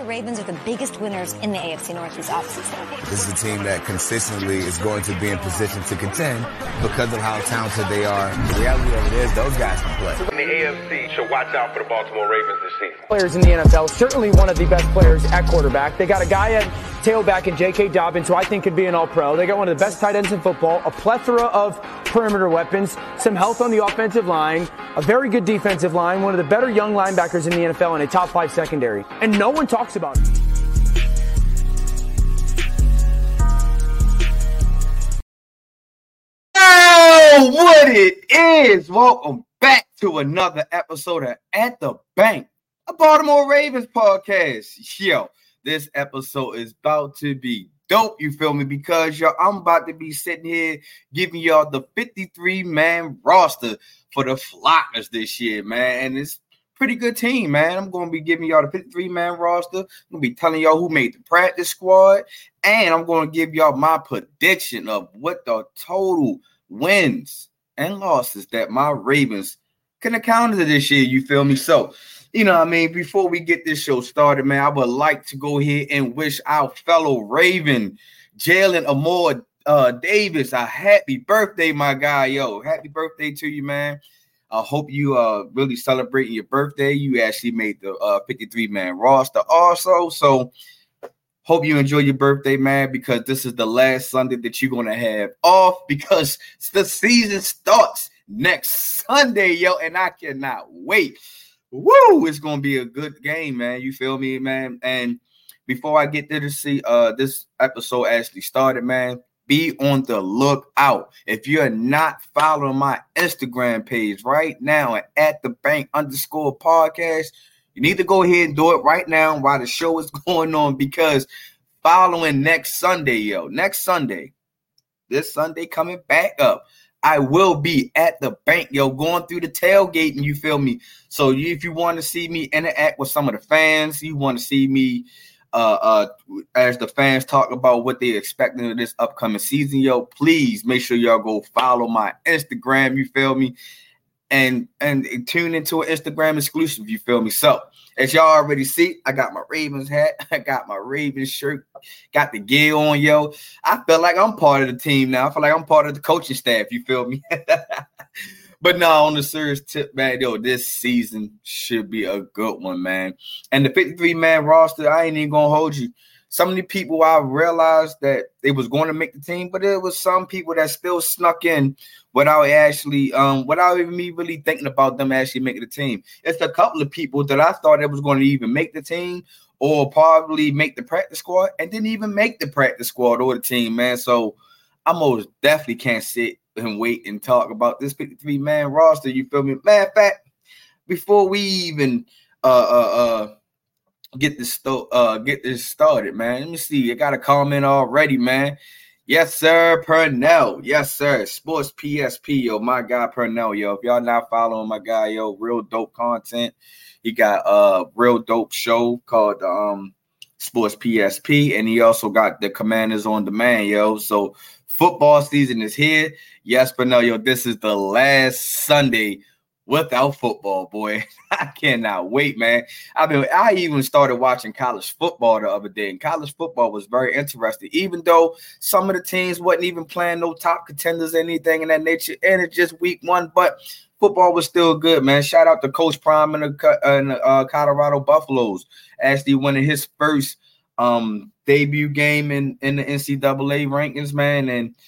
The Ravens are the biggest winners in the AFC Northeast offseason. This is a team that consistently is going to be in position to contend because of how talented they are. The reality of it is those guys can play. In the AFC should watch out for the Baltimore Ravens this season. Players in the NFL, certainly one of the best players at quarterback. They got a guy at tailback in J.K. Dobbins, who I think could be an all-pro. They got one of the best tight ends in football, a plethora of perimeter weapons, some health on the offensive line, a very good defensive line, one of the better young linebackers in the NFL, and a top five secondary. And no one talks about it. Oh, what it is. Welcome back to another episode of At the Bank, a Baltimore Ravens podcast. Yo, this episode is about to be dope, you feel me? Because yo, I'm about to be sitting here giving y'all the 53 man roster for the Flockers this year, man. And it's pretty good team, man. I'm to be giving y'all the 53 man roster. I'm to be telling y'all who made the practice squad. And I'm to give y'all my prediction of what the total wins and losses that my Ravens can account to this year. You feel me? So, you know, I mean, before we get this show started, man, I would like to go here and wish our fellow Raven, Jalen Armour uh, Davis, a happy birthday, my guy. Yo, happy birthday to you, man. I hope you uh really celebrating your birthday. You actually made the uh 53 man roster also. So hope you enjoy your birthday, man, because this is the last Sunday that you're gonna have off because the season starts next Sunday, yo, and I cannot wait. Woo! It's gonna be a good game, man. You feel me, man? And before I get there to see uh this episode actually started, man, be on the lookout. If you're not following my Instagram page right now at the bank underscore podcast, you need to go ahead and do it right now while the show is going on because following next Sunday, yo, next Sunday, this Sunday coming back up, I will be at the bank, yo, going through the tailgate, and you feel me. So if you want to see me interact with some of the fans, you want to see me uh uh as the fans talk about what they're expecting of this upcoming season, yo, please make sure y'all go follow my Instagram, you feel me? And and tune into an Instagram exclusive, you feel me? So as y'all already see, I got my Ravens hat, I got my Ravens shirt, got the gear on, yo. I feel like I'm part of the team now. I feel like I'm part of the coaching staff, you feel me? but now on the serious tip, man, yo, this season should be a good one, man. And the 53 man roster, I ain't even gonna hold you. So many people I realized that they was going to make the team, but there was some people that still snuck in without actually, um, without even me really thinking about them actually making the team. It's a couple of people that I thought that was going to even make the team or probably make the practice squad and didn't even make the practice squad or the team, man. So I most definitely can't sit and wait and talk about this 53 man roster. You feel me? Matter of fact, before we even uh uh uh get this sto- uh get this started, man. Let me see. I got a comment already, man. Yes, sir, Purnell. Yes, sir. Sports PSP, yo, my guy Purnell, yo. If y'all not following my guy, yo, real dope content. He got a real dope show called um Sports PSP, and he also got the Commanders on demand, yo. So football season is here. Yes, Purnell, yo, this is the last Sunday without football, boy. I cannot wait, man. I mean, I even started watching college football the other day, and college football was very interesting, even though some of the teams wasn't even playing no top contenders, or anything in that nature, and it's just week one, but football was still good, man. Shout out to Coach Prime and the, uh, uh, Colorado Buffaloes, actually winning his first um, debut game in, in the NCAA rankings, man, and –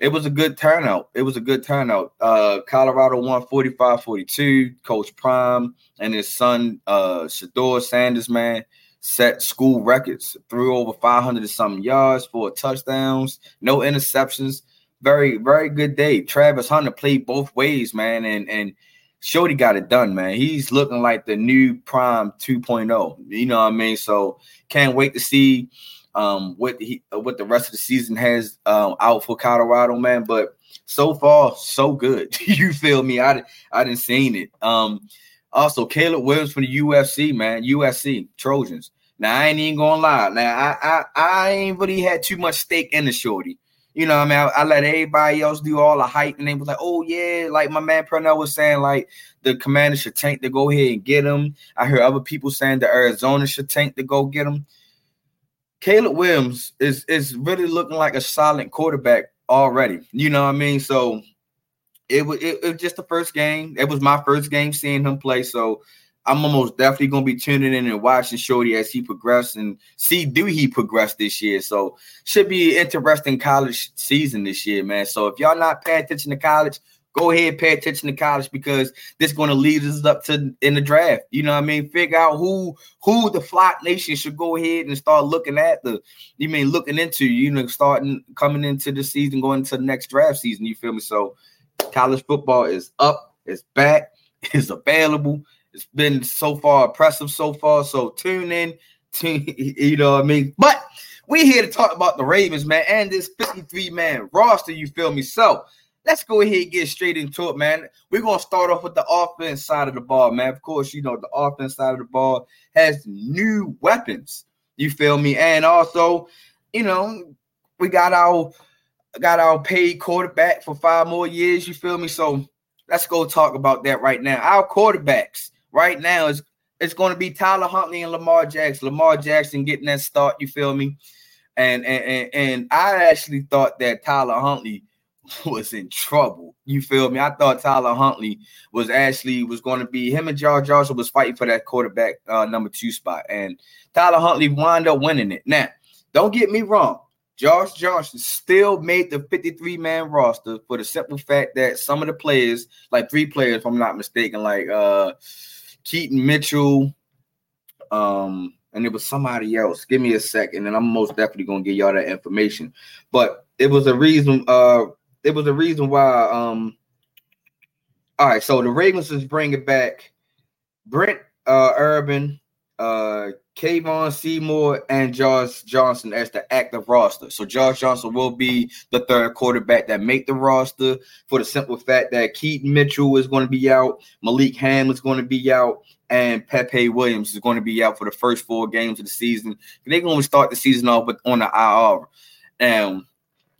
it was a good turnout. It was a good turnout. Uh, Colorado won 45-42. Coach Prime and his son, uh, Shedeur Sanders, man, set school records. Threw over 500 and something yards, four touchdowns, no interceptions. Very, very good day. Travis Hunter played both ways, man, and and Shody got it done, man. He's looking like the new Prime 2.0. You know what I mean? So can't wait to see um, what he uh, what the rest of the season has um, out for Colorado, man. But so far, so good. you feel me? I I didn't seen it. Um, also Caleb Williams from the UFC, man, USC Trojans. Now I ain't even gonna lie. Now I I, I ain't really had too much stake in the shorty. You know, I mean, I, I, let everybody else do all the hype, and they was like, "Oh yeah," like my man Purnell was saying, like the Commander should tank to go ahead and get him. I heard other people saying the Arizona should tank to go get him. Caleb Williams is is really looking like a solid quarterback already. You know what I mean? So it was it, it was just the first game. It was my first game seeing him play. So I'm almost definitely gonna be tuning in and watching Shorty as he progresses and see do he progress this year. So should be an interesting college season this year, man. So if y'all not paying attention to college, go ahead pay attention to college because this is going to lead us up to in the draft. You know what I mean? Figure out who who the flock nation should go ahead and start looking at the you mean looking into, you know, starting coming into the season, going into the next draft season. You feel me? So college football is up, it's back, it's available it's been so far impressive so far. So tune in, tune, you know what I mean? But we here to talk about the Ravens, man, and this 53 man roster. You feel me? So let's go ahead and get straight into it, man. We're gonna start off with the offense side of the ball, man. Of course, you know the offense side of the ball has new weapons. You feel me? And also, you know, we got our got our paid quarterback for five more years. You feel me? So let's go talk about that right now. Our quarterbacks right now is it's going to be Tyler Huntley and Lamar Jackson. Lamar Jackson getting that start, you feel me? And and and, and I actually thought that Tyler Huntley was in trouble. You feel me? I thought Tyler Huntley was actually was going to be him and Josh Johnson was fighting for that quarterback uh, number two spot, and Tyler Huntley wound up winning it. Now, don't get me wrong. Josh Johnson still made the 53 man roster for the simple fact that some of the players, like three players, if I'm not mistaken, like uh Keaton Mitchell, um, and it was somebody else. Give me a second, and I'm most definitely gonna give y'all that information. But it was a reason. Uh, it was a reason why. Um, all right, so the Ravens is bringing back Brent uh, Urban, uh, Kevon Seymour and Josh Johnson as the active roster. So Josh Johnson will be the third quarterback that make the roster for the simple fact that Keaton Mitchell is going to be out, Malik Hamm is going to be out, and Pepe Williams is going to be out for the first four games of the season. They're going to start the season off with on the IR. And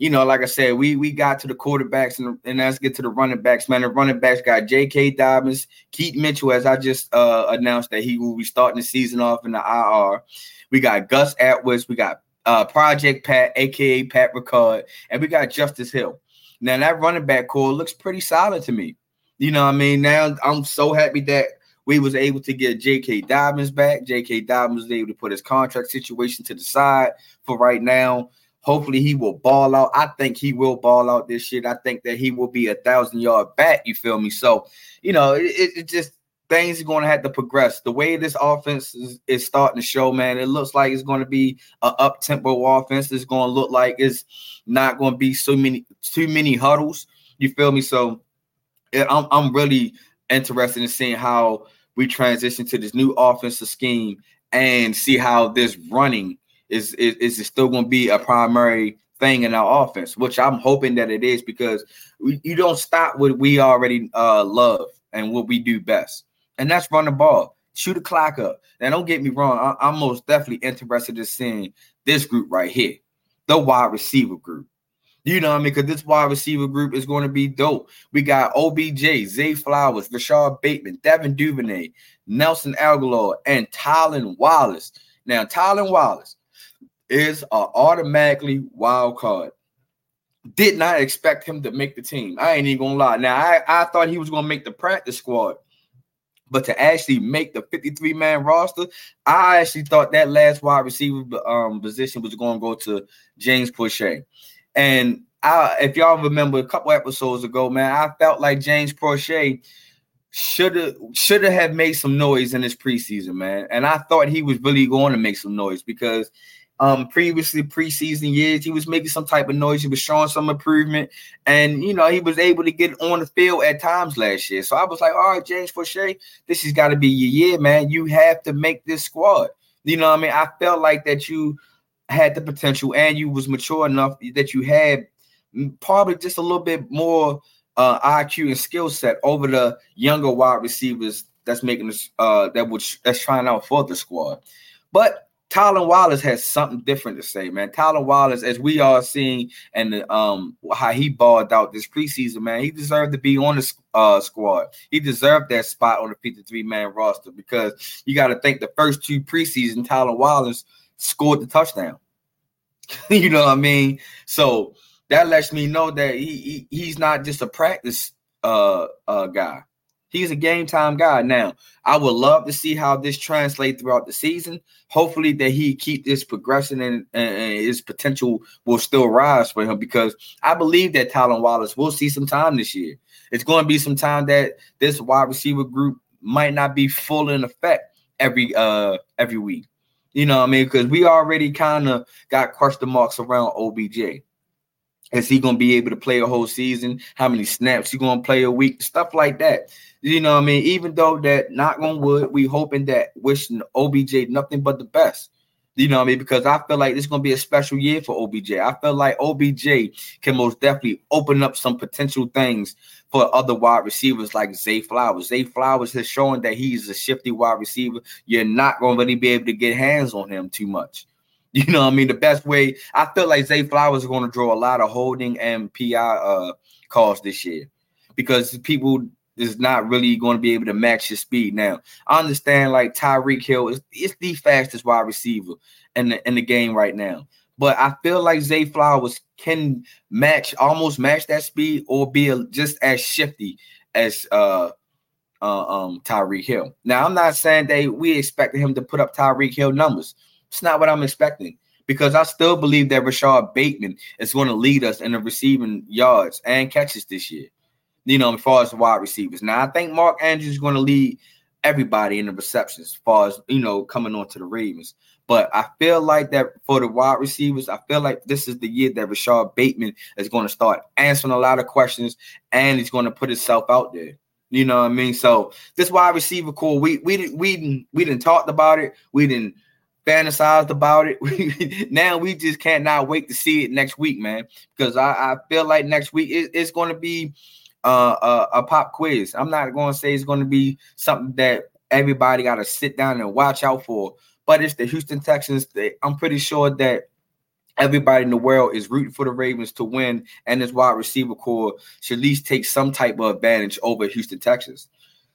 you know, like I said, we we got to the quarterbacks and, and let's get to the running backs, man. The running backs got J.K. Dobbins, Keith Mitchell, as I just uh, announced that he will be starting the season off in the IR. We got Gus Edwards, we got uh, Project Pat, aka Pat Ricard, and we got Justice Hill. Now that running back core looks pretty solid to me. You know, I mean, now I'm so happy that we was able to get J.K. Dobbins back. J.K. Dobbins was able to put his contract situation to the side for right now. Hopefully he will ball out. I think he will ball out this shit. I think that he will be a thousand yard back. You feel me? So, you know, it, it just things are going to have to progress. The way this offense is, is starting to show, man, it looks like it's going to be an up tempo offense. It's going to look like it's not going to be so many too many huddles. You feel me? So, I'm I'm really interested in seeing how we transition to this new offensive scheme and see how this running is is, is it still going to be a primary thing in our offense, which I'm hoping that it is because we, you don't stop what we already uh, love and what we do best, and that's run the ball, shoot the clock up. Now, don't get me wrong, I, I'm most definitely interested in seeing this group right here, the wide receiver group. You know what I mean? Because this wide receiver group is going to be dope. We got OBJ, Zay Flowers, Rashod Bateman, Devin Duvernay, Nelson Agholor, and Tylan Wallace. Now, Tylan Wallace, is a automatically wild card. Did not expect him to make the team. I ain't even gonna lie. Now I, I thought he was gonna make the practice squad, but to actually make the 53 man roster, I actually thought that last wide receiver um, position was gonna go to James Proche. And I, if y'all remember a couple episodes ago, man, I felt like James Proche should have should have made some noise in this preseason, man. And I thought he was really going to make some noise because um, previously preseason years, he was making some type of noise. He was showing some improvement, and you know he was able to get on the field at times last year. So I was like, all right, James Proche, this has got to be your year, man. You have to make this squad. You know, what I mean, I felt like that you had the potential, and you was mature enough that you had probably just a little bit more uh, IQ and skill set over the younger wide receivers that's making this uh, that was that's trying out for the squad. But Tylan Wallace has something different to say, man. Tylan Wallace, as we are seeing and um how he balled out this preseason, man, he deserved to be on the uh, squad. He deserved that spot on the 53 man roster because you got to think the first two preseason, Tylan Wallace scored the touchdown. you know what I mean? So that lets me know that he, he he's not just a practice uh uh guy. He's a game time guy. Now, I would love to see how this translates throughout the season. Hopefully, that he keep this progression and, and, his potential will still rise for him because I believe that Tylan Wallace will see some time this year. It's going to be some time that this wide receiver group might not be full in effect every uh every week. You know what I mean? Because we already kind of got question marks around OBJ. Is he going to be able to play a whole season? How many snaps he going to play a week? Stuff like that. You know what I mean? Even though that knock on wood, we hoping that wishing OBJ nothing but the best. You know what I mean? Because I feel like going to be a special year for OBJ. I feel like OBJ can most definitely open up some potential things for other wide receivers like Zay Flowers. Zay Flowers has shown that he's a shifty wide receiver. You're not to really be able to get hands on him too much. You know, I mean, the best way I feel like Zay Flowers is to draw a lot of holding and PI uh, calls this year because people is not really going to be able to match his speed. Now, I understand like Tyreek Hill is, is the fastest wide receiver in the in the game right now. But I feel like Zay Flowers can match almost match that speed or be a, just as shifty as uh, uh um Tyreek Hill. Now, I'm not saying that we expected him to put up Tyreek Hill numbers. It's not what I'm expecting because I still believe that Rashod Bateman is going to lead us in the receiving yards and catches this year. You know, as far as wide receivers. Now, I think Mark Andrews is going to lead everybody in the receptions as far as you know coming on to the Ravens. But I feel like that for the wide receivers, I feel like this is the year that Rashod Bateman is going to start answering a lot of questions and he's going to put himself out there. You know what I mean? So this wide receiver core, we we didn't we didn't we didn't talked about it. We didn't fantasized about it. now we just cannot wait to see it next week, man. Because I, I feel like next week it, it's going to be uh, a, a pop quiz. I'm not going to say it's going to be something that everybody got to sit down and watch out for. But it's the Houston Texans. They, I'm pretty sure that everybody in the world is rooting for the Ravens to win, and this wide receiver core should at least take some type of advantage over Houston Texans.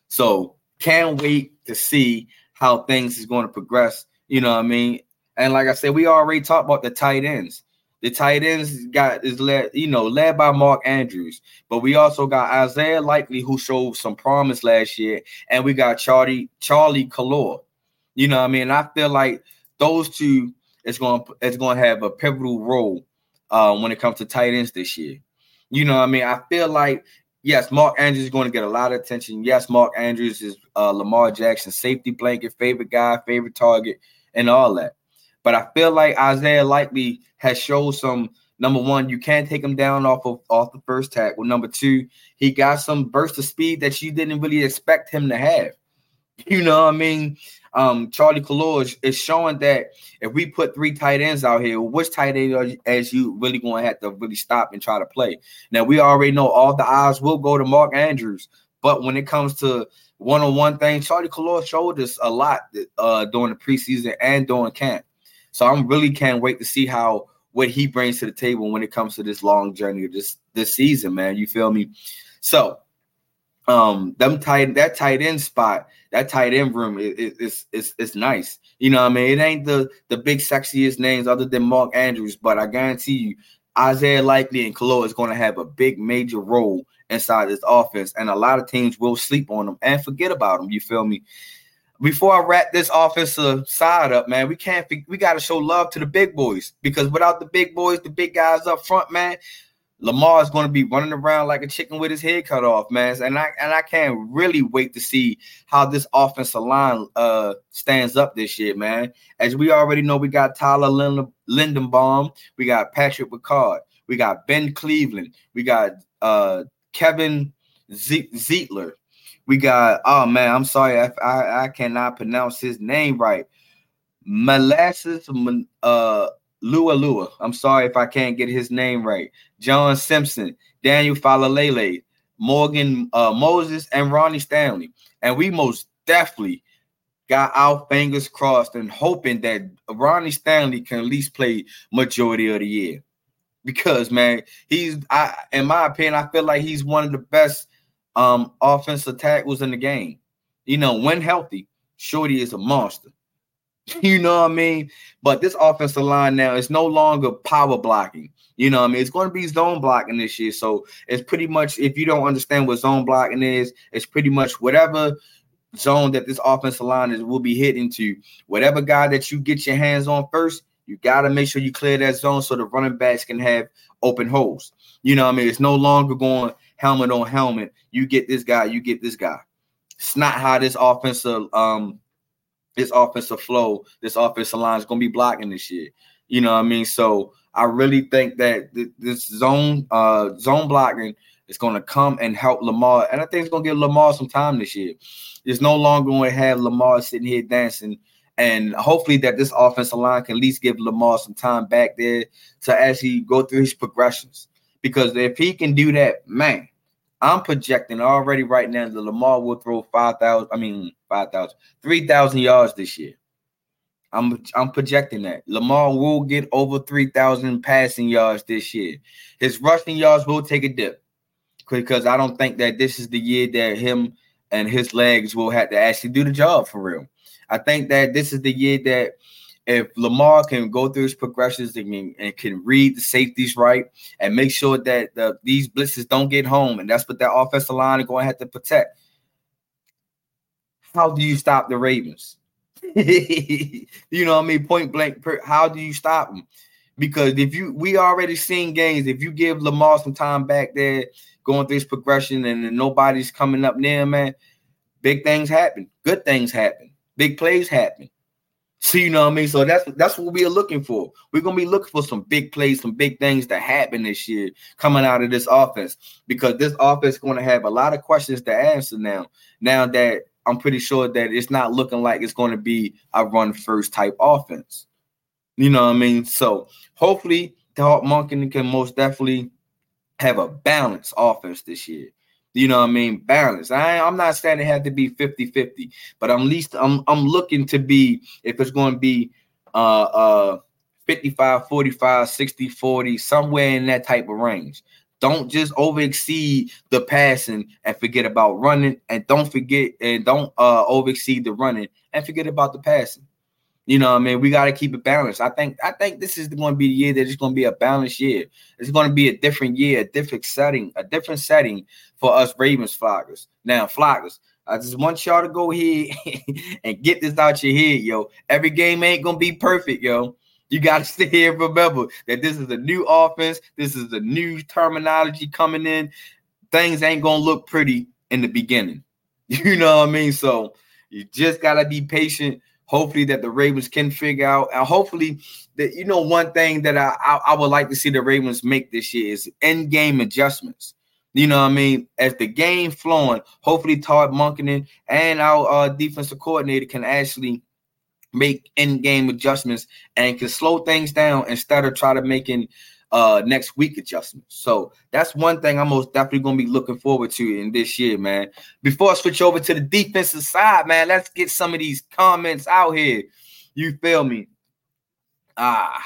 So can't wait to see how things is going to progress you know what I mean? And like I said, we already talked about the tight ends. The tight ends got is led, you know, led by Mark Andrews, but we also got Isaiah Likely, who showed some promise last year, and we got Charlie Charlie Kolar. You know, what I mean, I feel like those two is going is going to have a pivotal role uh, when it comes to tight ends this year. You know, what I mean, I feel like yes, Mark Andrews is going to get a lot of attention. Yes, Mark Andrews is uh, Lamar Jackson's safety blanket, favorite guy, favorite target and all that. But I feel like Isaiah Likely has showed some number one, you can't take him down off of off the first tackle. Number two, he got some burst of speed that you didn't really expect him to have. You know what I mean? Um, Charlie Kolar is, is, showing that if we put three tight ends out here, which tight end are, as you really going to have to really stop and try to play? Now we already know all the eyes will go to Mark Andrews, but when it comes to one on one thing. Charlie Kolar showed us a lot uh, during the preseason and during camp. So I'm really can't wait to see how what he brings to the table when it comes to this long journey this this season, man. You feel me? So um them tight that tight end spot, that tight end room is is is nice. You know what I mean? It ain't the the big sexiest names other than Mark Andrews, but I guarantee you Isaiah Likely and Kolar is going to have a big major role inside this offense, and a lot of teams will sleep on them and forget about them. You feel me? Before I wrap this offensive side up, man, we can't. We got to show love to the big boys because without the big boys, the big guys up front, man, Lamar is going to be running around like a chicken with his head cut off, man. And I and I can't really wait to see how this offensive line uh stands up this year, man. As we already know, we got Tyler Lind- Linderbaum, we got Patrick Ricard, we got Ben Cleveland, we got uh Kevin Zeitler. We got oh man, I'm sorry, I, I, I cannot pronounce his name right. Molasses uh Lua Lua. I'm sorry if I can't get his name right. John Simpson, Daniel Faalele, Morgan uh, Moses, and Ronnie Stanley. And we most definitely got our fingers crossed and hoping that Ronnie Stanley can at least play majority of the year. Because man, he's I in my opinion, I feel like he's one of the best um offensive tackles in the game. You know, when healthy, Shorty is a monster. You know what I mean? But this offensive line now is no longer power blocking. You know what I mean? It's going to be zone blocking this year. So it's pretty much, if you don't understand what zone blocking is, it's pretty much whatever zone that this offensive line is will be hitting to. Whatever guy that you get your hands on first, you got to make sure you clear that zone so the running backs can have open holes. You know what I mean? It's no longer going helmet on helmet. You get this guy, you get this guy. It's not how this offensive um this offensive flow, this offensive line is going to be blocking this year. You know what I mean? So I really think that th- this zone uh zone blocking is going to come and help Lamar, and I think it's going to give Lamar some time this year. It's no longer going to have Lamar sitting here dancing, and hopefully that this offensive line can at least give Lamar some time back there to actually go through his progressions. Because if he can do that, man, I'm projecting already right now that Lamar will throw 5,000, I mean, 5,000, 3,000 yards this year. I'm I'm projecting that Lamar will get over 3,000 passing yards this year. His rushing yards will take a dip because I don't think that this is the year that him and his legs will have to actually do the job for real. I think that this is the year that if Lamar can go through his progressions and can, and can read the safeties right and make sure that the, these blitzes don't get home, and that's what that offensive line is going to have to protect. How do you stop the Ravens? you know what I mean? Point blank. How do you stop them? Because if you, we already seen games. If you give Lamar some time back there, going through his progression, and nobody's coming up near, man, big things happen. Good things happen. Big plays happen. So you know what I mean? So that's that's what we are looking for. We're gonna be looking for some big plays, some big things to happen this year coming out of this offense because this offense is going to have a lot of questions to answer now. Now that I'm pretty sure that it's not looking like it's going to be a run first type offense. You know what I mean? So hopefully, Todd Monken can most definitely have a balanced offense this year you know what I mean, balance. I, I'm not saying it had to be 50 50, but I'm least I'm I'm looking to be if it's going to be uh uh 55 45 60 40 somewhere in that type of range. Don't just over exceed the passing and forget about running, and don't forget and don't uh over exceed the running and forget about the passing. You know, what I mean, we got to keep it balanced. I think, I think this is going to be the year that it's going to be a balanced year. It's going to be a different year, a different setting, a different setting for us Ravens floggers. Now, floggers, I just want y'all to go here and get this out your head, yo. Every game ain't gonna be perfect, yo. You got to stay here and remember that this is a new offense. This is a new terminology coming in. Things ain't gonna look pretty in the beginning. You know what I mean? So you just gotta be patient hopefully that the Ravens can figure out, and hopefully that you know one thing that I, I, I would like to see the Ravens make this year is end game adjustments. You know what I mean? As the game flowing, hopefully Todd Monken and our uh, defensive coordinator can actually make end game adjustments and can slow things down instead of try to making uh next week adjustments. So that's one thing I'm most definitely gonna be looking forward to in this year, man. Before I switch over to the defensive side, man, let's get some of these comments out here. You feel me? Ah.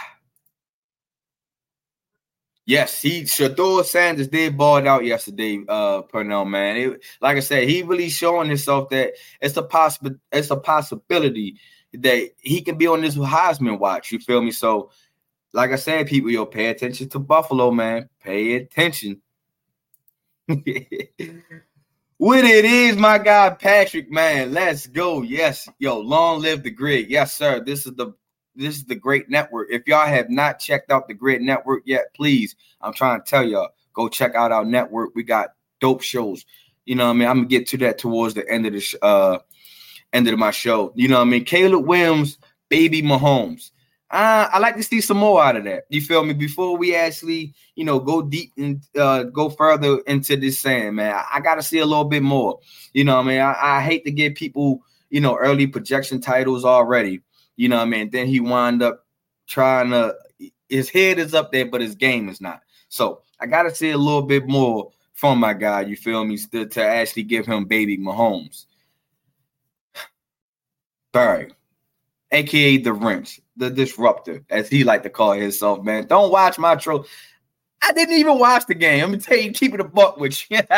Yes, he Shedeur Sanders did ball out yesterday, uh, Pernell, man. It, like I said, he really showing himself that it's a possible it's a possibility that he can be on this Heisman watch. You feel me? So like I said, people, yo, pay attention to Buffalo, man. Pay attention. what it is, my guy Patrick, man. Let's go. Yes, yo, long live the Gryd. Yes, sir. This is the this is the great network. If y'all have not checked out the Gryd network yet, please, I'm trying to tell y'all, go check out our network. We got dope shows. You know what I mean? I'm gonna get to that towards the end of the sh- uh end of my show. You know what I mean? Caleb Williams, baby Mahomes uh, I like to see some more out of that. You feel me? Before we actually, you know, go deep and uh, go further into this saying, man, I, I got to see a little bit more. You know, I mean, I, I, hate to give people, you know, early projection titles already. You know, I mean, then he wind up trying to. His head is up there, but his game is not. So I got to see a little bit more from my guy. You feel me? To actually give him baby Mahomes. Barry, aka the wrench, the disruptor, as he like to call himself, man. Don't watch my troll. I didn't even watch the game. I'm tell you, keep it a buck with you.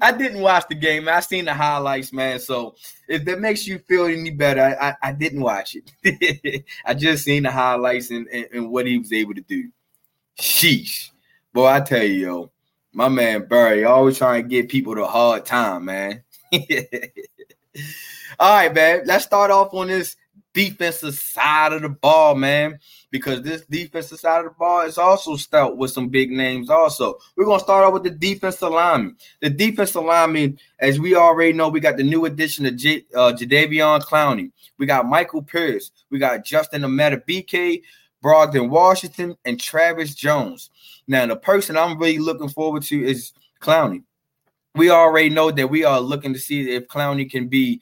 I didn't watch the game. I seen the highlights, man. So if that makes you feel any better, I, I, I didn't watch it. I just seen the highlights and, and, and, what he was able to do. Sheesh. Boy, I tell you, yo, my man Barry always trying to give people the hard time, man. All right, man. Let's start off on this defensive side of the ball, man, because this defensive side of the ball is also stout with some big names. Also, we're gonna start off with the defensive lineman. The defensive lineman, as we already know, we got the new addition of J- uh, Jadeveon Clowney. We got Michael Pierce. We got Justin Ameta, BK, Broderick Washington, and Travis Jones. Now, the person I'm really looking forward to is Clowney. We already know that we are looking to see if Clowney can be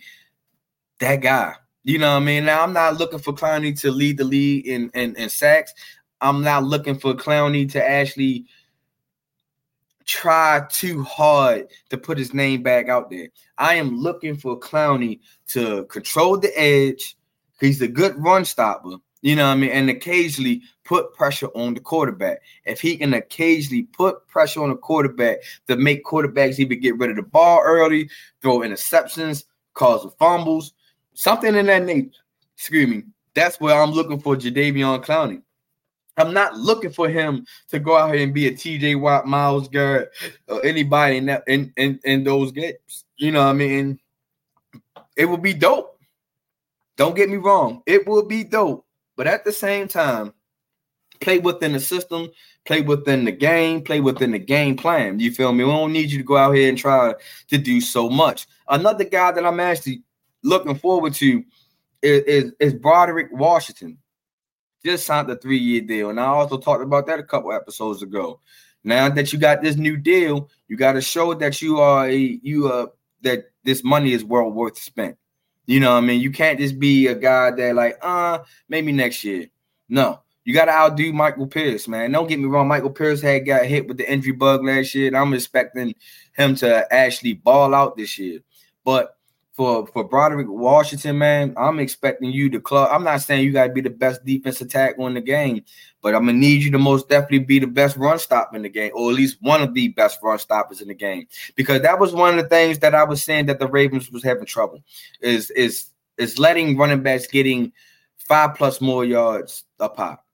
that guy. You know what I mean? Now I'm not looking for Clowney to lead the league in, in, in sacks. I'm not looking for Clowney to actually try too hard to put his name back out there. I am looking for Clowney to control the edge. He's a good run stopper. You know what I mean? And occasionally put pressure on the quarterback. If he can occasionally put pressure on the quarterback to make quarterbacks either get rid of the ball early, throw interceptions, cause fumbles, something in that nature. Screaming. That's where I'm looking for Jadeveon Clowney. I'm not looking for him to go out here and be a TJ Watt, Myles Garrett, or anybody in that in, in, in those games. You know what I mean? It would be dope. Don't get me wrong, it will be dope. But at the same time, play within the system, play within the game, play within the game plan. You feel me? We don't need you to go out here and try to do so much. Another guy that I'm actually looking forward to is, is, is Broderick Washington. Just signed a three year deal. And I also talked about that a couple episodes ago. Now that you got this new deal, you got to show that you are a you uh that this money is well worth spent. You know what I mean? You can't just be a guy that like, uh, maybe next year. No, you got to outdo Michael Pierce, man. Don't get me wrong. Michael Pierce had got hit with the injury bug last year. And I'm expecting him to actually ball out this year. But for for Broderick Washington, man, I'm expecting you to club. I'm not saying you got to be the best defense attack on the game, but I'm gonna need you to most definitely be the best run stop in the game, or at least one of the best run stoppers in the game. Because that was one of the things that I was saying that the Ravens was having trouble is is is letting running backs getting five plus more yards a pop.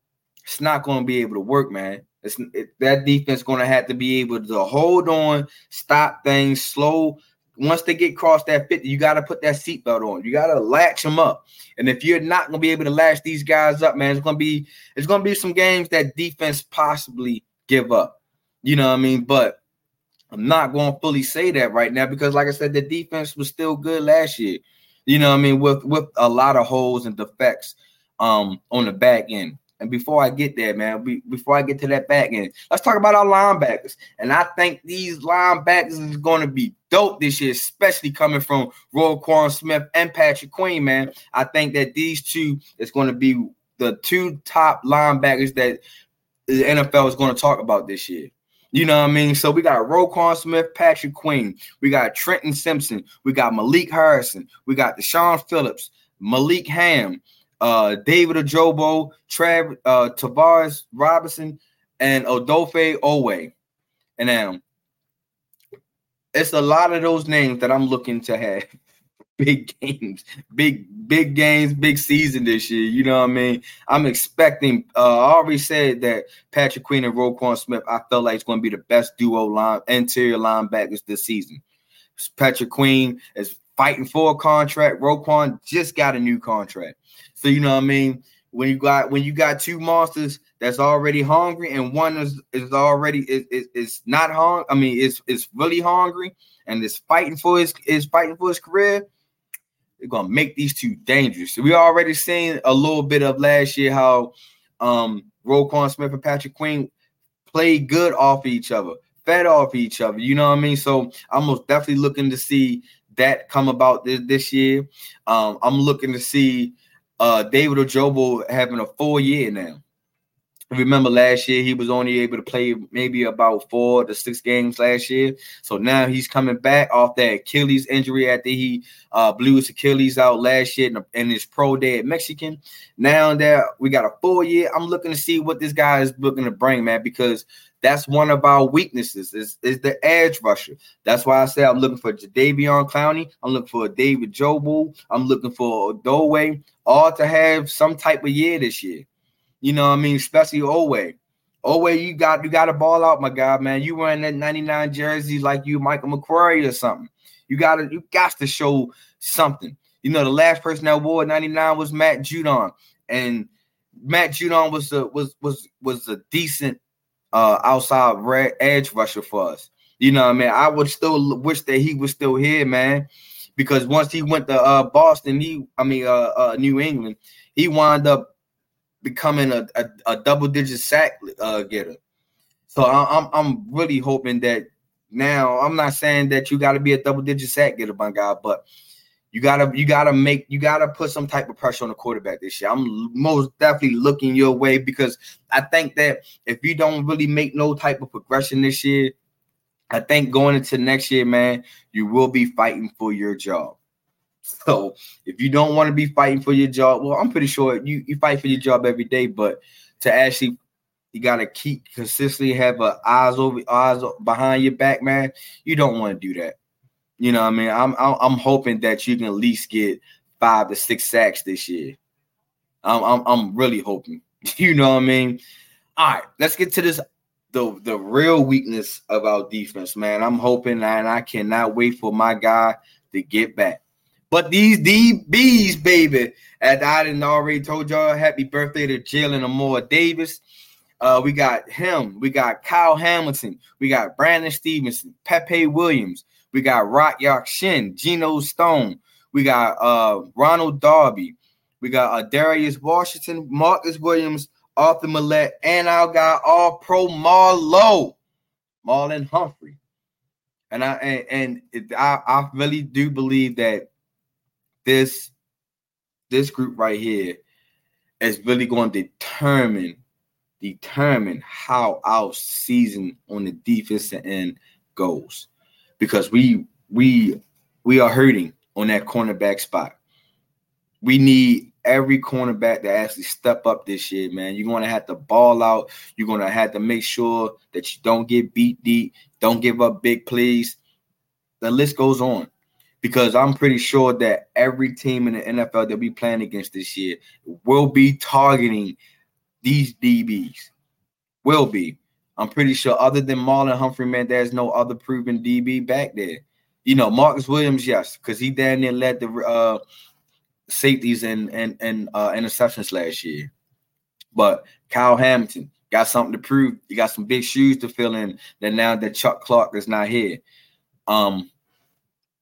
It's not to be able to work, man. It's it, that defense to have to be able to hold on, stop things, slow once they get across that 50, you got to put that seatbelt on. You got to latch them up. And if you're not going to be able to latch these guys up, man, it's going to be it's going to be some games that defense possibly give up. You know what I mean? But I'm not going to fully say that right now because, like I said, the defense was still good last year. You know what I mean? With with a lot of holes and defects um on the back end. And before I get there, man, be, before I get to that back end, let's talk about our linebackers. And I think these linebackers is going to be dope this year, especially coming from Roquan Smith and Patrick Queen, man. I think that these two is going to be the two top linebackers that the NFL is going to talk about this year. You know what I mean? So we got Roquan Smith, Patrick Queen, we got Trenton Simpson, we got Malik Harrison, we got Deshaun Phillips, Malik Hamm, uh, David Ojabo, Trav, uh, Tavares Robinson, and Odafe Oweh. And now it's a lot of those names that I'm looking to have big games, big big games, big season this year. You know what I mean? I'm expecting. Uh, I already said that Patrick Queen and Roquan Smith. I felt like it's going to be the best duo line interior linebackers this season. Patrick Queen is fighting for a contract. Roquan just got a new contract. So you know what I mean? When you got when you got two monsters that's already hungry and one is is already is is, is not hungry. I mean, it's it's really hungry and is fighting for his is fighting for his career. They're gonna make these two dangerous. We already seen a little bit of last year how um Roquan Smith and Patrick Queen played good off each other, fed off each other. You know what I mean? So I'm most definitely looking to see that come about this, this year. Um, I'm looking to see uh, David Ojabo having a full year now. Remember last year he was only able to play maybe about four to six games last year. So now he's coming back off that Achilles injury after he uh, blew his Achilles out last year in, in his pro day at Michigan. Now that we got a full year, I'm looking to see what this guy is looking to bring, man, because that's one of our weaknesses is, is the edge rusher. That's why I say I'm looking for Jadeveon Clowney. I'm looking for David Ojabo. I'm looking for Doway, all to have some type of year this year. You know what I mean? Especially Oweh. Oweh, you got you got to ball out, my guy, man. You wearing that 99 jersey like you Michael McCrary or something. You gotta you got to show something. You know, the last person that wore 99 was Matt Judon. And Matt Judon was a was was was a decent uh outside red edge rusher for us. You know what I mean? I would still wish that he was still here, man. Because once he went to uh Boston, he I mean uh, uh New England, he wound up becoming a, a, a double digit sack uh, getter. So I, I'm I'm really hoping that now I'm not saying that you got to be a double digit sack getter, my guy, but you gotta you gotta make you gotta put some type of pressure on the quarterback this year. I'm most definitely looking your way because I think that if you don't really make no type of progression this year, I think going into next year, man, you will be fighting for your job. So if you don't want to be fighting for your job, well, I'm pretty sure you, you fight for your job every day, but to actually you gotta keep consistently have a eyes over eyes behind your back, man. You don't want to do that. You know, what I mean, I'm I'm hoping that you can at least get five to six sacks this year. I'm I'm, I'm really hoping. You know what I mean? All right, let's get to this the the real weakness of our defense, man. I'm hoping and I cannot wait for my guy to get back. But these DBs, baby, as I didn't already told y'all, happy birthday to Jalen Armour Davis. Uh, we got him. We got Kyle Hamilton. We got Brandon Stevenson, Pepe Williams. We got Rock Ya-Sin, Geno Stone. We got uh, Ronald Darby. We got uh, Darius Washington, Marcus Williams, Arthur Maulet, and our guy All Pro Marlowe, Marlon Humphrey. And I and, and it, I, I really do believe that this this group right here is really going to determine determine how our season on the defensive end goes because we we we are hurting on that cornerback spot. We need every cornerback to actually step up this year, man. You're to have to ball out. You're to have to make sure that you don't get beat deep, don't give up big plays. The list goes on because I'm pretty sure that every team in the NFL that we playing against this year will be targeting these DBs. Will be. I'm pretty sure, other than Marlon Humphrey, man, there's no other proven DB back there. You know, Marcus Williams, yes, because he down there led the uh, safeties and and and uh, interceptions last year. But Kyle Hamilton got something to prove. You got some big shoes to fill in. That now that Chuck Clark is not here. Um,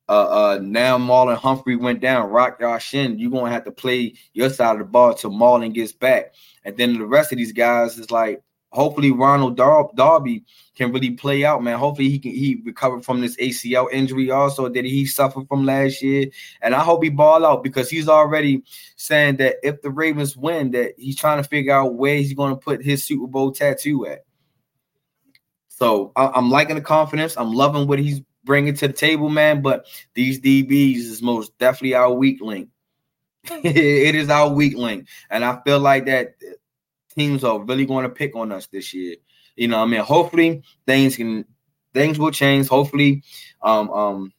uh, uh, now Marlon Humphrey went down. Rock Ya-Sin. you're gonna have to play your side of the ball till Marlon gets back, and then the rest of these guys is like, hopefully Ronald Dar- Darby can really play out, man. Hopefully he can he recover from this ACL injury also that he suffered from last year, and I hope he ball out because he's already saying that if the Ravens win, that he's trying to figure out where he's gonna put his Super Bowl tattoo at. So I- I'm liking the confidence. I'm loving what he's bringing to the table, man. But these DBs is most definitely our weak link. it is our weak link, and I feel like that teams are really going to pick on us this year. You know, I mean, hopefully things can things will change. Hopefully, um, um,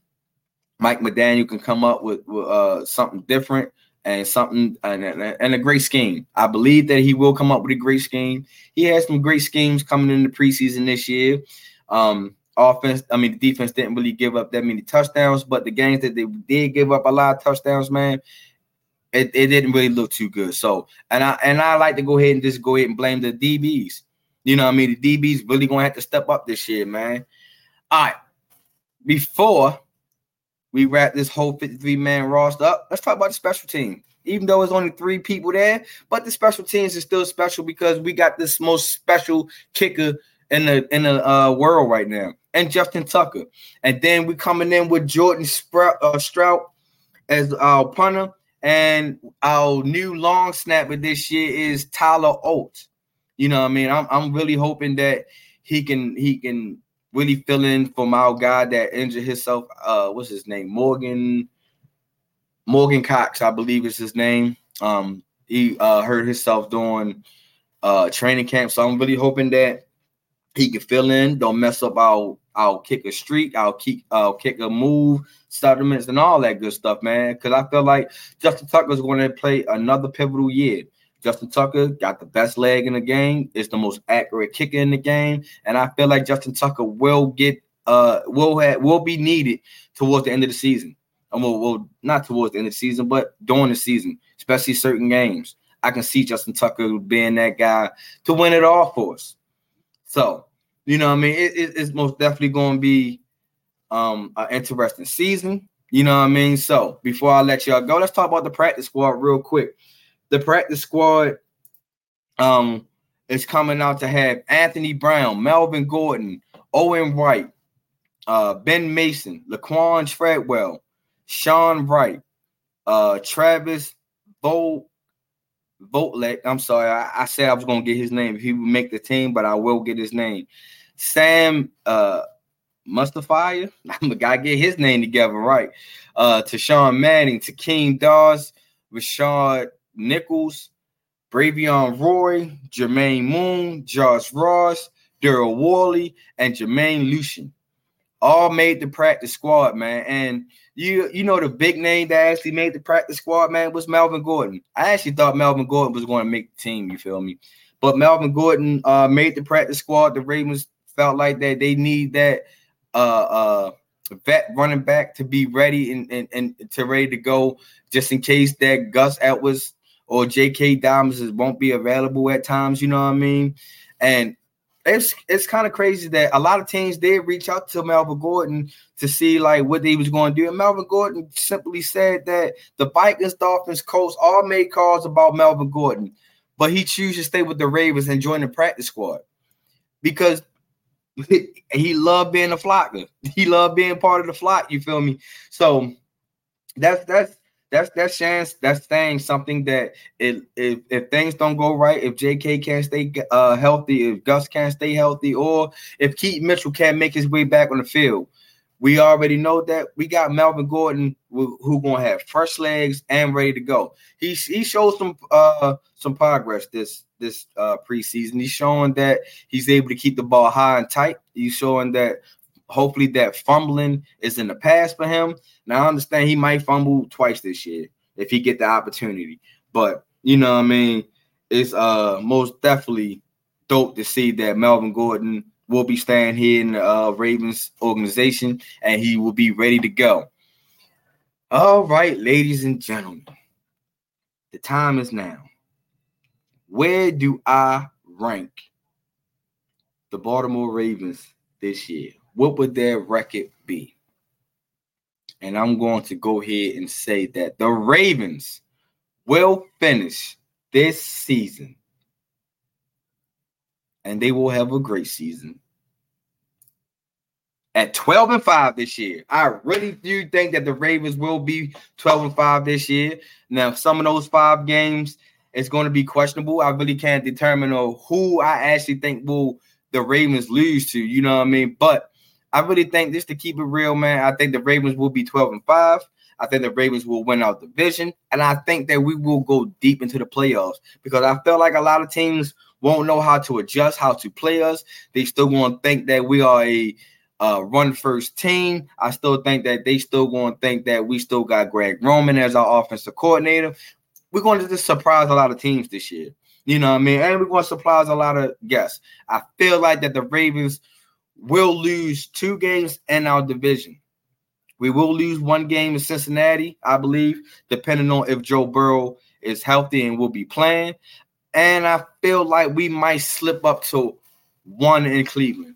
Mike McDaniel can come up with, with uh, something different and something and, and, a great scheme. I believe that he will come up with a great scheme. He has some great schemes coming in the preseason this year. Um, offense, I mean, the defense didn't really give up that many touchdowns, but the games that they did give up a lot of touchdowns, man, it, it didn't really look too good. So, and I and I like to go ahead and just go ahead and blame the DBs. You know, I mean, the DBs really gonna have to step up this year, man. All right, before we wrap this whole 53 man roster up, let's talk about the special team. Even though it's only three people there, but the special teams is still special because we got this most special kicker in the in the uh, world right now and Justin Tucker. And then we coming in with Jordan Sprout, uh, Strout as our punter. And our new long snapper this year is Tyler Oates. You know what I mean? I'm I'm really hoping that he can he can really fill in for my guy that injured himself. Uh what's his name? Morgan Morgan Cox, I believe is his name. Um he uh hurt himself doing uh training camp. So I'm really hoping that he can fill in, don't mess up our our kick a streak, I'll kick I'll kick a move, settlements, and all that good stuff, man. Cause I feel like Justin Tucker's going to play another pivotal year. Justin Tucker got the best leg in the game, is the most accurate kicker in the game, and I feel like Justin Tucker will get uh will have will be needed towards the end of the season. Um, well, well, not towards the end of the season, but during the season, especially certain games. I can see Justin Tucker being that guy to win it all for us. So, you know, I mean, it, it, it's most definitely going to be um an interesting season. You know what I mean? So, before I let y'all go, let's talk about the practice squad real quick the practice squad um is coming out to have Anthony Brown, Melvin Gordon, Owen Wright, uh, Ben Mason, Laquon Treadwell, Sean Wright, uh, Travis Vol Votlek. I'm sorry, I, I, said I was gonna get his name if he would make the team, but I will get his name. Sam uh Mustafia. I'm gotta get his name together, right? Uh to Sean Manning, to King Dawes, Rashad Nichols, Bravion Roy, Jermaine Moon, Josh Ross, Daryl Worley, and Jermaine Lucian. All made the practice squad, man. And you you know the big name that actually made the practice squad, man, was Melvin Gordon. I actually thought Melvin Gordon was going to make the team, you feel me? But Melvin Gordon uh, made the practice squad. The Ravens felt like that they need that uh uh vet running back to be ready and, and, and to ready to go just in case that Gus Edwards or J.K. Dobbins won't be available at times. You know what I mean? And it's it's kind of crazy that a lot of teams did reach out to Melvin Gordon to see like what they was going to do. And Melvin Gordon simply said that the Vikings, Dolphins, Colts all made calls about Melvin Gordon, but he chooses to stay with the Ravens and join the practice squad because he loved being a flocker. He loved being part of the flock. You feel me? So that's that's that's that's chance that's saying something that if, if if things don't go right, if JK can't stay uh, healthy, if Gus can't stay healthy, or if Keaton Mitchell can't make his way back on the field, we already know that we got Melvin Gordon who, who gonna have fresh legs and ready to go. He he showed some uh some progress this this uh preseason. He's showing that he's able to keep the ball high and tight. He's showing that hopefully that fumbling is in the past for him. Now I understand he might fumble twice this year if he get the opportunity. But you know what I mean? It's uh most definitely dope to see that Melvin Gordon will be staying here in the uh, Ravens organization and he will be ready to go. All right, ladies and gentlemen, the time is now. Where do I rank the Baltimore Ravens this year? what would their record be? And I'm going to go ahead and say that the Ravens will finish this season and they will have a great season at 12 and 5 this year. I really do think that the Ravens will be 12 and 5 this year. Now, some of those five games is going to be questionable. I really can't determine who I actually think will the Ravens lose to, you know what I mean? But I really think this to keep it real, man. I think the Ravens will be 12 and 5. I think the Ravens will win out division. And I think that we will go deep into the playoffs because I feel like a lot of teams won't know how to adjust, how to play us. They still going to think that we are a uh, run first team. I still think that they still going to think that we still got Greg Roman as our offensive coordinator. We're going to just surprise a lot of teams this year. You know what I mean? And we're going to surprise a lot of guests. I feel like that the Ravens – will lose two games in our division. We will lose one game in Cincinnati, I believe, depending on if Joe Burrow is healthy and will be playing. And I feel like we might slip up to one in Cleveland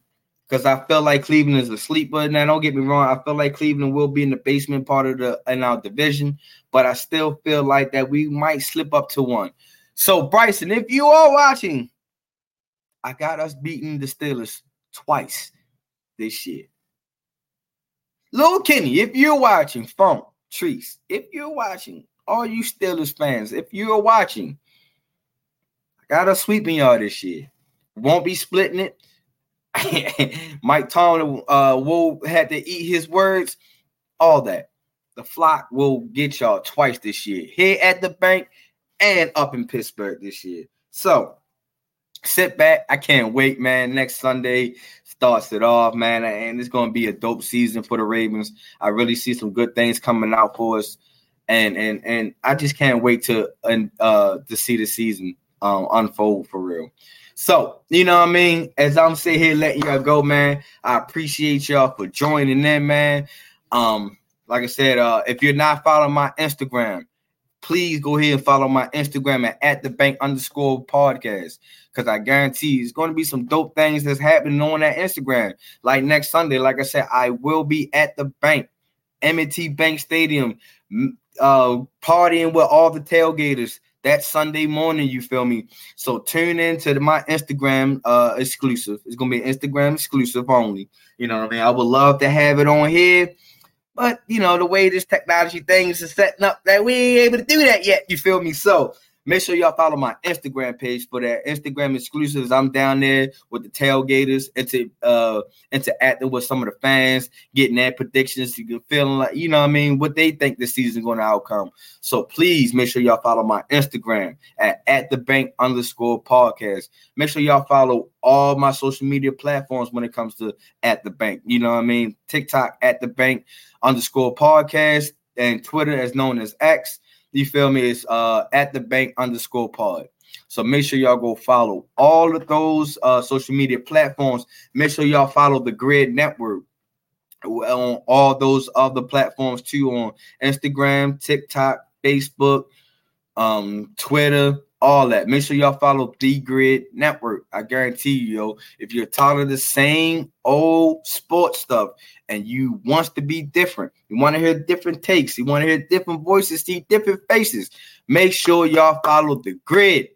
because I feel like Cleveland is a sleeper. Now, don't get me wrong, I feel like Cleveland will be in the basement part of the in our division, but I still feel like that we might slip up to one. So, Bryson, if you are watching, I got us beating the Steelers twice this year. Lil Kenny, if you're watching, Funk, Trees, if you're watching, all you Steelers fans, if you're watching, I got us sweeping y'all this year. Won't be splitting it. Mike Tomlin uh, will have to eat his words. All that. The flock will get y'all twice this year. Here at the bank and up in Pittsburgh this year. So sit back. I can't wait, man. Next Sunday starts it off, man. And it's going to be a dope season for the Ravens. I really see some good things coming out for us. And and and I just can't wait to and uh to see the season um unfold for real. So, you know what I mean? As I'm sitting here letting y'all go, man, I appreciate y'all for joining in, man. Um, like I said, uh, if you're not following my Instagram, please go ahead and follow my Instagram at, at the bank underscore podcast. Cause I guarantee it's going to be some dope things that's happening on that Instagram. Like next Sunday, like I said, I will be at the bank, M&T Bank Stadium, uh, partying with all the tailgaters that Sunday morning. You feel me? So tune in to my Instagram uh exclusive. It's gonna be Instagram exclusive only. You know what I mean? I would love to have it on here. But you know, the way this technology things is setting up that we ain't able to do that yet. You feel me? So Make sure y'all follow my Instagram page for that Instagram exclusives. I'm down there with the tailgaters into uh interacting with some of the fans, getting their predictions, feeling like you know what I mean, what they think the season's going to outcome. So please make sure y'all follow my Instagram at at the bank underscore podcast. Make sure y'all follow all my social media platforms when it comes to at the bank. You know what I mean? TikTok at the bank underscore podcast and Twitter as known as X you feel me? It's uh at the bank underscore pod. So make sure y'all go follow all of those uh, social media platforms. Make sure y'all follow the Gryd Network on all those other platforms too on Instagram, TikTok, Facebook, um, Twitter, all that. Make sure y'all follow the Gryd Network. I guarantee you, yo, if you're tired of the same old sports stuff and you wants to be different, you want to hear different takes, you want to hear different voices, see different faces, make sure y'all follow the Gryd.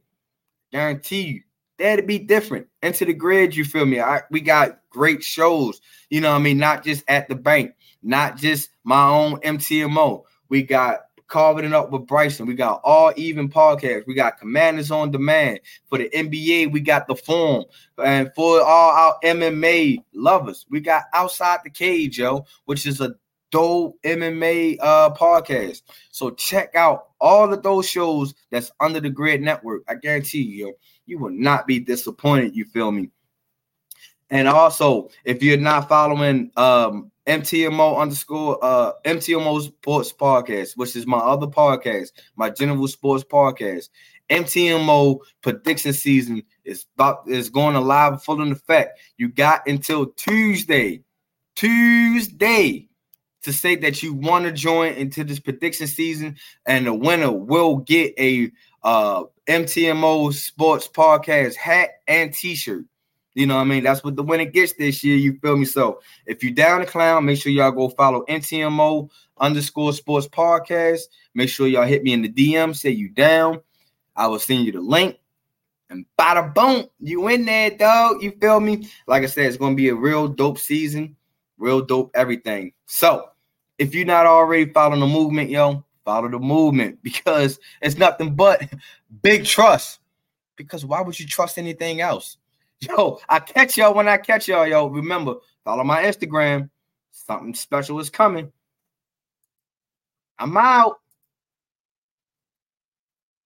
Guarantee you, that'll be different. Into the Gryd, you feel me? I, we got great shows, you know I mean? Not just at the bank, not just my own MTMO. We got carving it up with Bryson. We got all even podcasts. We got Commanders on Demand. For the NBA, we got the form. And for all our MMA lovers, we got Outside the Cage, yo, which is a dope MMA uh podcast. So check out all of those shows that's under the Gryd Network. I guarantee you, yo, you will not be disappointed. You feel me? And also, if you're not following um MTMO underscore uh MTMO Sports Podcast, which is my other podcast, my General Sports Podcast. MTMO prediction season is about is going live full in effect. You got until Tuesday, Tuesday to say that you want to join into this prediction season, and the winner will get a uh MTMO Sports Podcast hat and T-shirt. You know what I mean? That's what the winner gets this year. You feel me? So if you down the clown, make sure y'all go follow MTMO underscore sports podcast. Make sure y'all hit me in the DM, say you down. I will send you the link. And bada boom, you in there, dog. You feel me? Like I said, it's gonna be a real dope season, real dope everything. So if you're not already following the movement, yo, follow the movement because it's nothing but big trust. Because why would you trust anything else? Yo, I catch y'all when I catch y'all. Yo, remember, follow my Instagram. Something special is coming. I'm out.